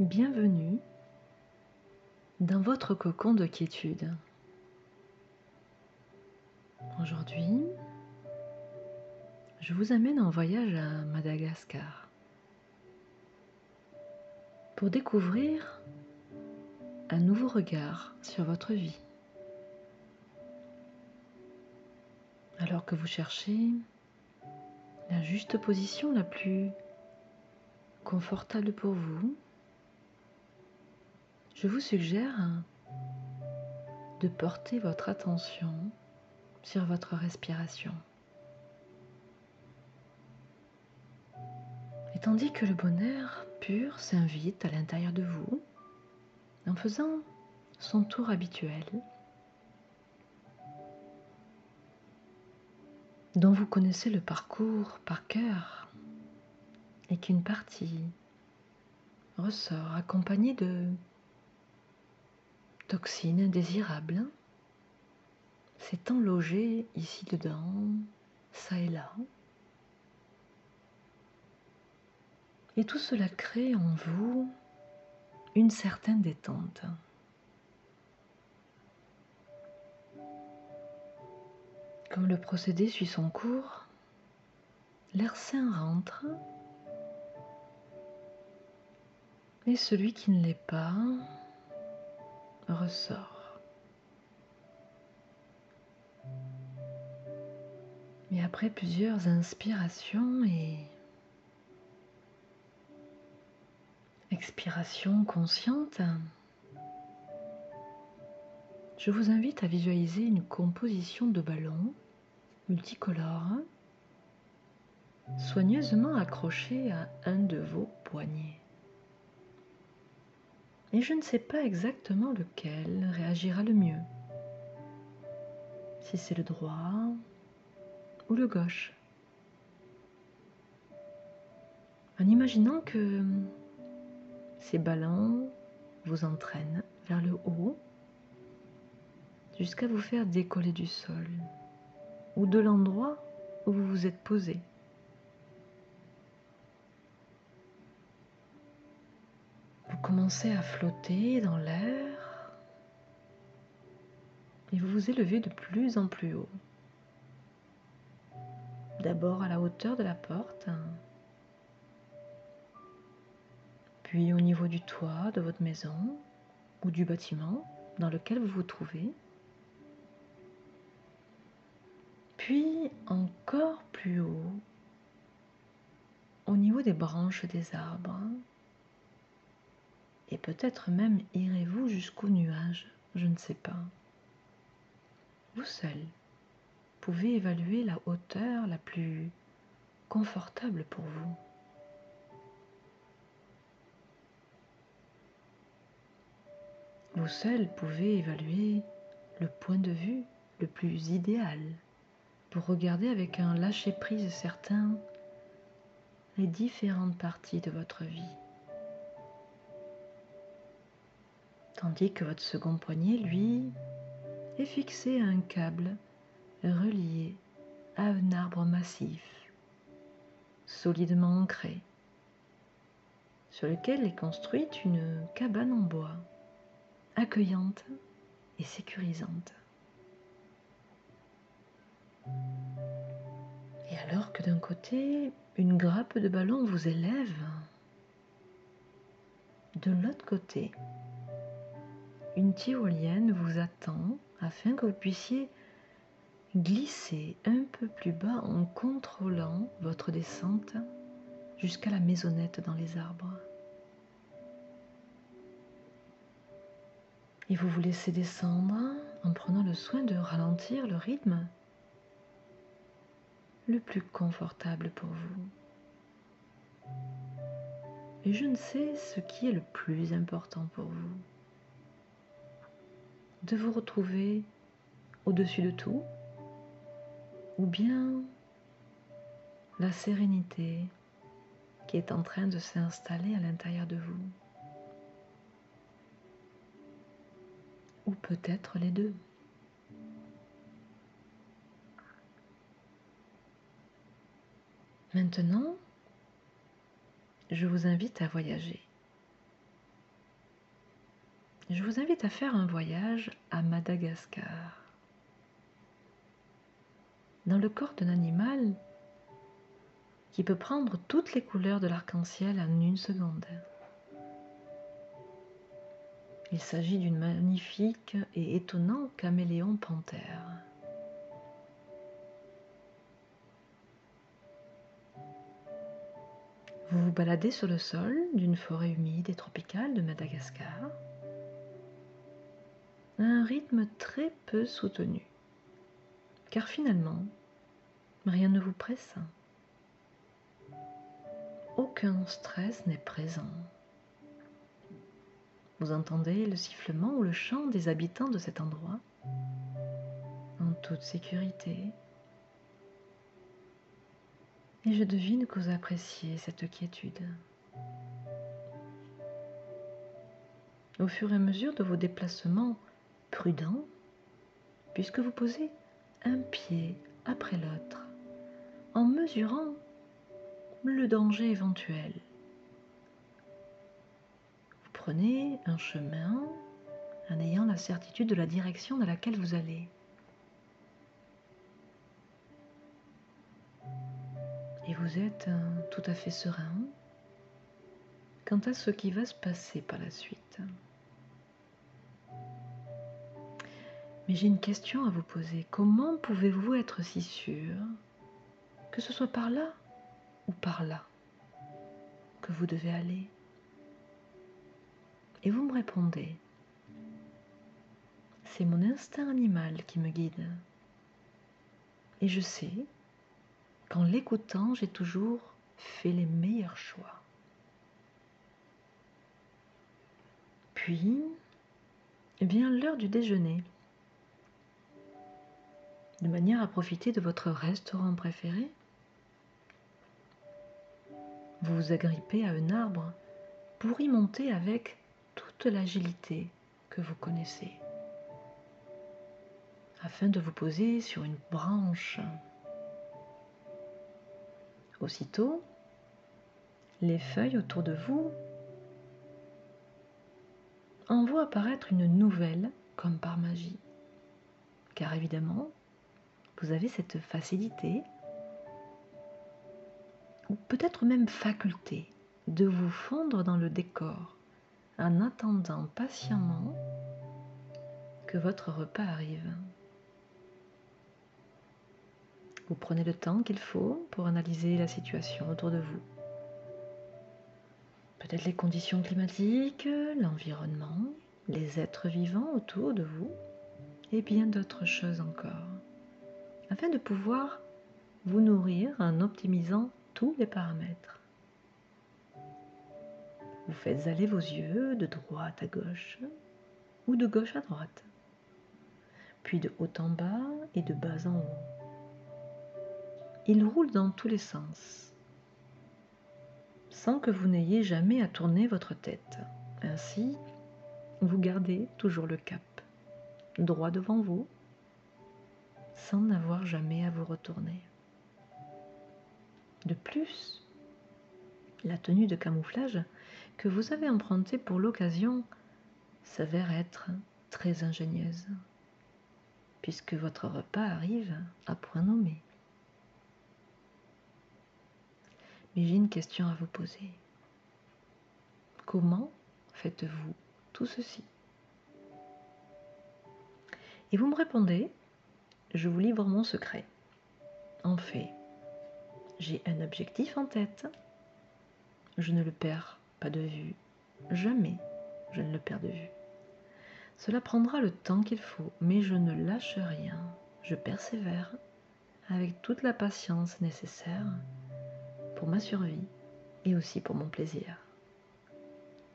Bienvenue dans votre cocon de quiétude. Aujourd'hui, je vous amène en voyage à Madagascar pour découvrir un nouveau regard sur votre vie. Alors que vous cherchez la juste position la plus confortable pour vous, je vous suggère de porter votre attention sur votre respiration. Et tandis que le bonheur pur s'invite à l'intérieur de vous, en faisant son tour habituel, dont vous connaissez le parcours par cœur, et qu'une partie ressort accompagnée de toxines indésirables s'étant logées ici dedans, ça et là. Et tout cela crée en vous une certaine détente. Comme le procédé suit son cours, l'air sain rentre et celui qui ne l'est pas ressort. Mais après plusieurs inspirations et expirations conscientes, je vous invite à visualiser une composition de ballons multicolores soigneusement accrochés à un de vos poignets et je ne sais pas exactement lequel réagira le mieux. Si c'est le droit ou le gauche. En imaginant que ces ballons vous entraînent vers le haut jusqu'à vous faire décoller du sol ou de l'endroit où vous vous êtes posé. Commencez à flotter dans l'air et vous vous élevez de plus en plus haut. D'abord à la hauteur de la porte, puis au niveau du toit de votre maison ou du bâtiment dans lequel vous vous trouvez, puis encore plus haut au niveau des branches des arbres et peut-être même irez-vous jusqu'au nuage, je ne sais pas. Vous seul pouvez évaluer la hauteur la plus confortable pour vous. Vous seul pouvez évaluer le point de vue le plus idéal pour regarder avec un lâcher-prise certain les différentes parties de votre vie. Tandis que votre second poignet, lui, est fixé à un câble relié à un arbre massif, solidement ancré, sur lequel est construite une cabane en bois, accueillante et sécurisante. Et alors que d'un côté, une grappe de ballon vous élève, de l'autre côté, une tyrolienne vous attend afin que vous puissiez glisser un peu plus bas en contrôlant votre descente jusqu'à la maisonnette dans les arbres. Et vous vous laissez descendre en prenant le soin de ralentir le rythme le plus confortable pour vous. Et je ne sais ce qui est le plus important pour vous de vous retrouver au-dessus de tout, ou bien la sérénité qui est en train de s'installer à l'intérieur de vous, ou peut-être les deux. Maintenant, je vous invite à voyager je vous invite à faire un voyage à Madagascar. Dans le corps d'un animal qui peut prendre toutes les couleurs de l'arc-en-ciel en une seconde. Il s'agit d'une magnifique et étonnante caméléon panthère. Vous vous baladez sur le sol d'une forêt humide et tropicale de Madagascar à un rythme très peu soutenu, car finalement, rien ne vous presse. Aucun stress n'est présent. Vous entendez le sifflement ou le chant des habitants de cet endroit? En toute sécurité et je devine que vous appréciez cette quiétude. Au fur et à mesure de vos déplacements prudents, puisque vous posez un pied après l'autre, en mesurant le danger éventuel. Vous prenez un chemin en ayant la certitude de la direction dans laquelle vous allez. et vous êtes tout à fait serein quant à ce qui va se passer par la suite. Mais j'ai une question à vous poser. Comment pouvez-vous être si sûr que ce soit par là ou par là que vous devez aller? Et vous me répondez, c'est mon instinct animal qui me guide. Et je sais qu'en l'écoutant, j'ai toujours fait les meilleurs choix. Puis vient l'heure du déjeuner. De manière à profiter de votre restaurant préféré, vous vous agrippez à un arbre pour y monter avec toute l'agilité que vous connaissez, afin de vous poser sur une branche Aussitôt, les feuilles autour de vous en voient apparaître une nouvelle comme par magie. Car évidemment, vous avez cette facilité, ou peut-être même faculté, de vous fondre dans le décor en attendant patiemment que votre repas arrive. Vous prenez le temps qu'il faut pour analyser la situation autour de vous. Peut-être les conditions climatiques, l'environnement, les êtres vivants autour de vous et bien d'autres choses encore, afin de pouvoir vous nourrir en optimisant tous les paramètres. Vous faites aller vos yeux de droite à gauche ou de gauche à droite, puis de haut en bas et de bas en haut. Il roule dans tous les sens, sans que vous n'ayez jamais à tourner votre tête. Ainsi, vous gardez toujours le cap, droit devant vous, sans n'avoir jamais à vous retourner. De plus, la tenue de camouflage que vous avez empruntée pour l'occasion s'avère être très ingénieuse, puisque votre repas arrive à point nommé. Mais j'ai une question à vous poser. Comment faites-vous tout ceci? Et vous me répondez, je vous livre mon secret. En fait, j'ai un objectif en tête. Je ne le perds pas de vue. Jamais je ne le perds de vue. Cela prendra le temps qu'il faut, mais je ne lâche rien. Je persévère avec toute la patience nécessaire pour ma survie et aussi pour mon plaisir.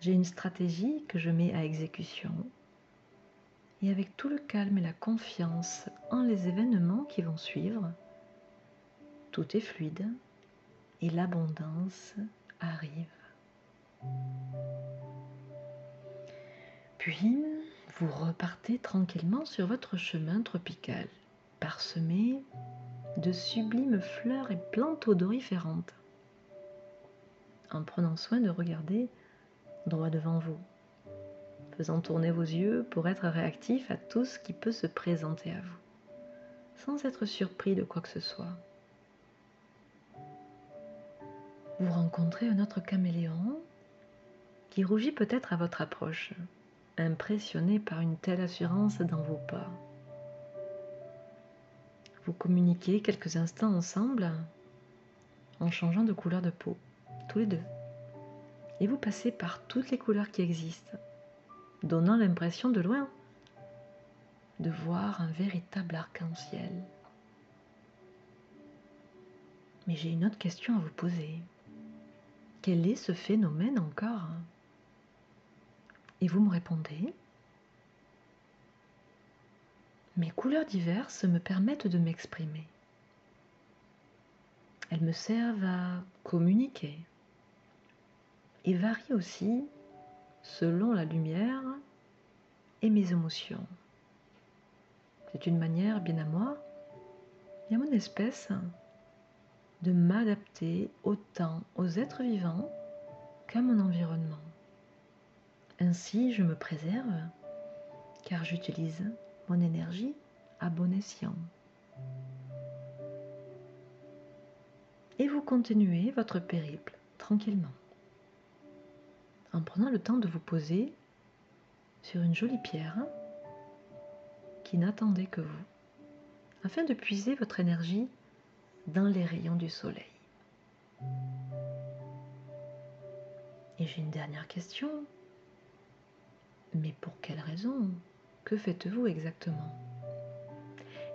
J'ai une stratégie que je mets à exécution et avec tout le calme et la confiance en les événements qui vont suivre, tout est fluide et l'abondance arrive. Puis, vous repartez tranquillement sur votre chemin tropical, parsemé de sublimes fleurs et plantes odoriférantes en prenant soin de regarder droit devant vous, faisant tourner vos yeux pour être réactif à tout ce qui peut se présenter à vous, sans être surpris de quoi que ce soit. Vous rencontrez un autre caméléon qui rougit peut-être à votre approche, impressionné par une telle assurance dans vos pas. Vous communiquez quelques instants ensemble en changeant de couleur de peau, tous les deux. Et vous passez par toutes les couleurs qui existent, donnant l'impression de loin de voir un véritable arc-en-ciel. Mais j'ai une autre question à vous poser. Quel est ce phénomène encore? Et vous me répondez mes couleurs diverses me permettent de m'exprimer. Elles me servent à communiquer et varient aussi selon la lumière et mes émotions. C'est une manière, bien à moi et à mon espèce, de m'adapter autant aux êtres vivants qu'à mon environnement. Ainsi, je me préserve car j'utilise mon énergie à bon escient. Et vous continuez votre périple tranquillement, en prenant le temps de vous poser sur une jolie pierre qui n'attendait que vous, afin de puiser votre énergie dans les rayons du soleil. Et j'ai une dernière question. Mais pour quelle raison? Que faites-vous exactement?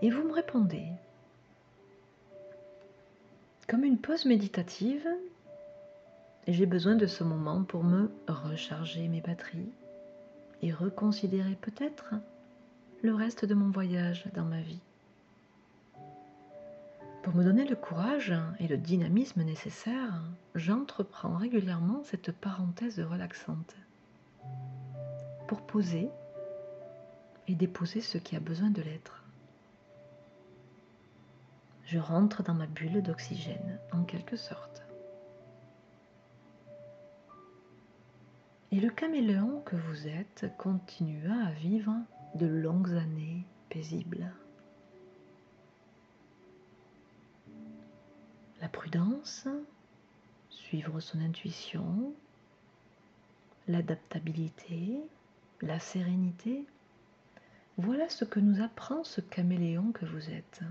Et vous me répondez, comme une pause méditative, j'ai besoin de ce moment pour me recharger mes batteries et reconsidérer peut-être le reste de mon voyage dans ma vie. Pour me donner le courage et le dynamisme nécessaires, j'entreprends régulièrement cette parenthèse relaxante pour poser et déposer ce qui a besoin de l'être. Je rentre dans ma bulle d'oxygène, en quelque sorte. Et le caméléon que vous êtes continua à vivre de longues années paisibles. La prudence, suivre son intuition, l'adaptabilité, la sérénité, voilà ce que nous apprend ce caméléon que vous êtes.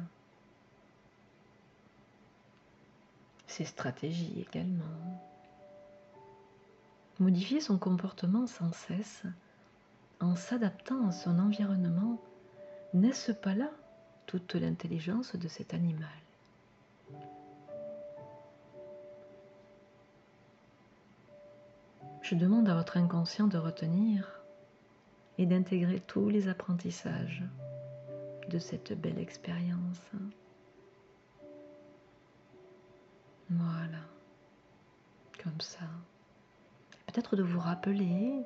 Ses stratégies également. Modifier son comportement sans cesse en s'adaptant à son environnement, n'est-ce pas là toute l'intelligence de cet animal? Je demande à votre inconscient de retenir et d'intégrer tous les apprentissages de cette belle expérience. Voilà, comme ça. Peut-être de vous rappeler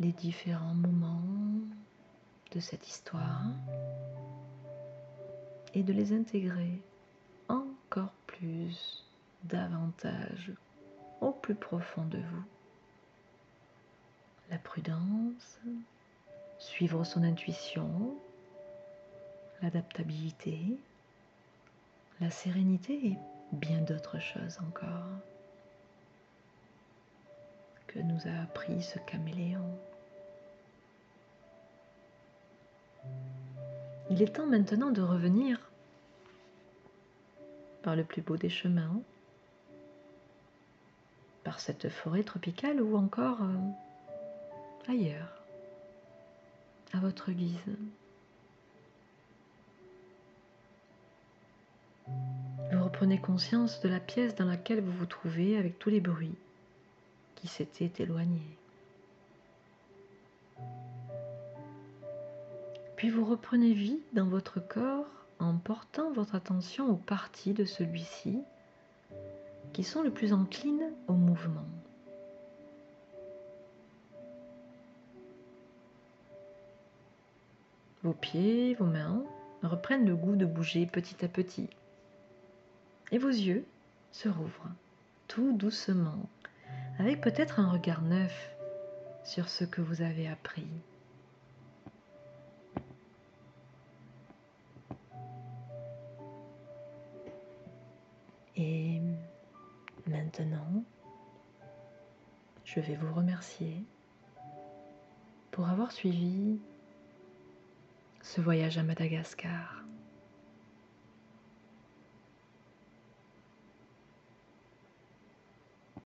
les différents moments de cette histoire et de les intégrer encore plus, davantage au plus profond de vous. La prudence, suivre son intuition, l'adaptabilité, la sérénité et bien d'autres choses encore que nous a appris ce caméléon. Il est temps maintenant de revenir par le plus beau des chemins par cette forêt tropicale ou encore euh, ailleurs, à votre guise. Vous reprenez conscience de la pièce dans laquelle vous vous trouvez avec tous les bruits qui s'étaient éloignés. Puis vous reprenez vie dans votre corps en portant votre attention aux parties de celui-ci qui sont le plus enclines au mouvement. Vos pieds, vos mains reprennent le goût de bouger petit à petit. Et vos yeux se rouvrent tout doucement avec peut-être un regard neuf sur ce que vous avez appris. Et maintenant, je vais vous remercier pour avoir suivi ce voyage à Madagascar.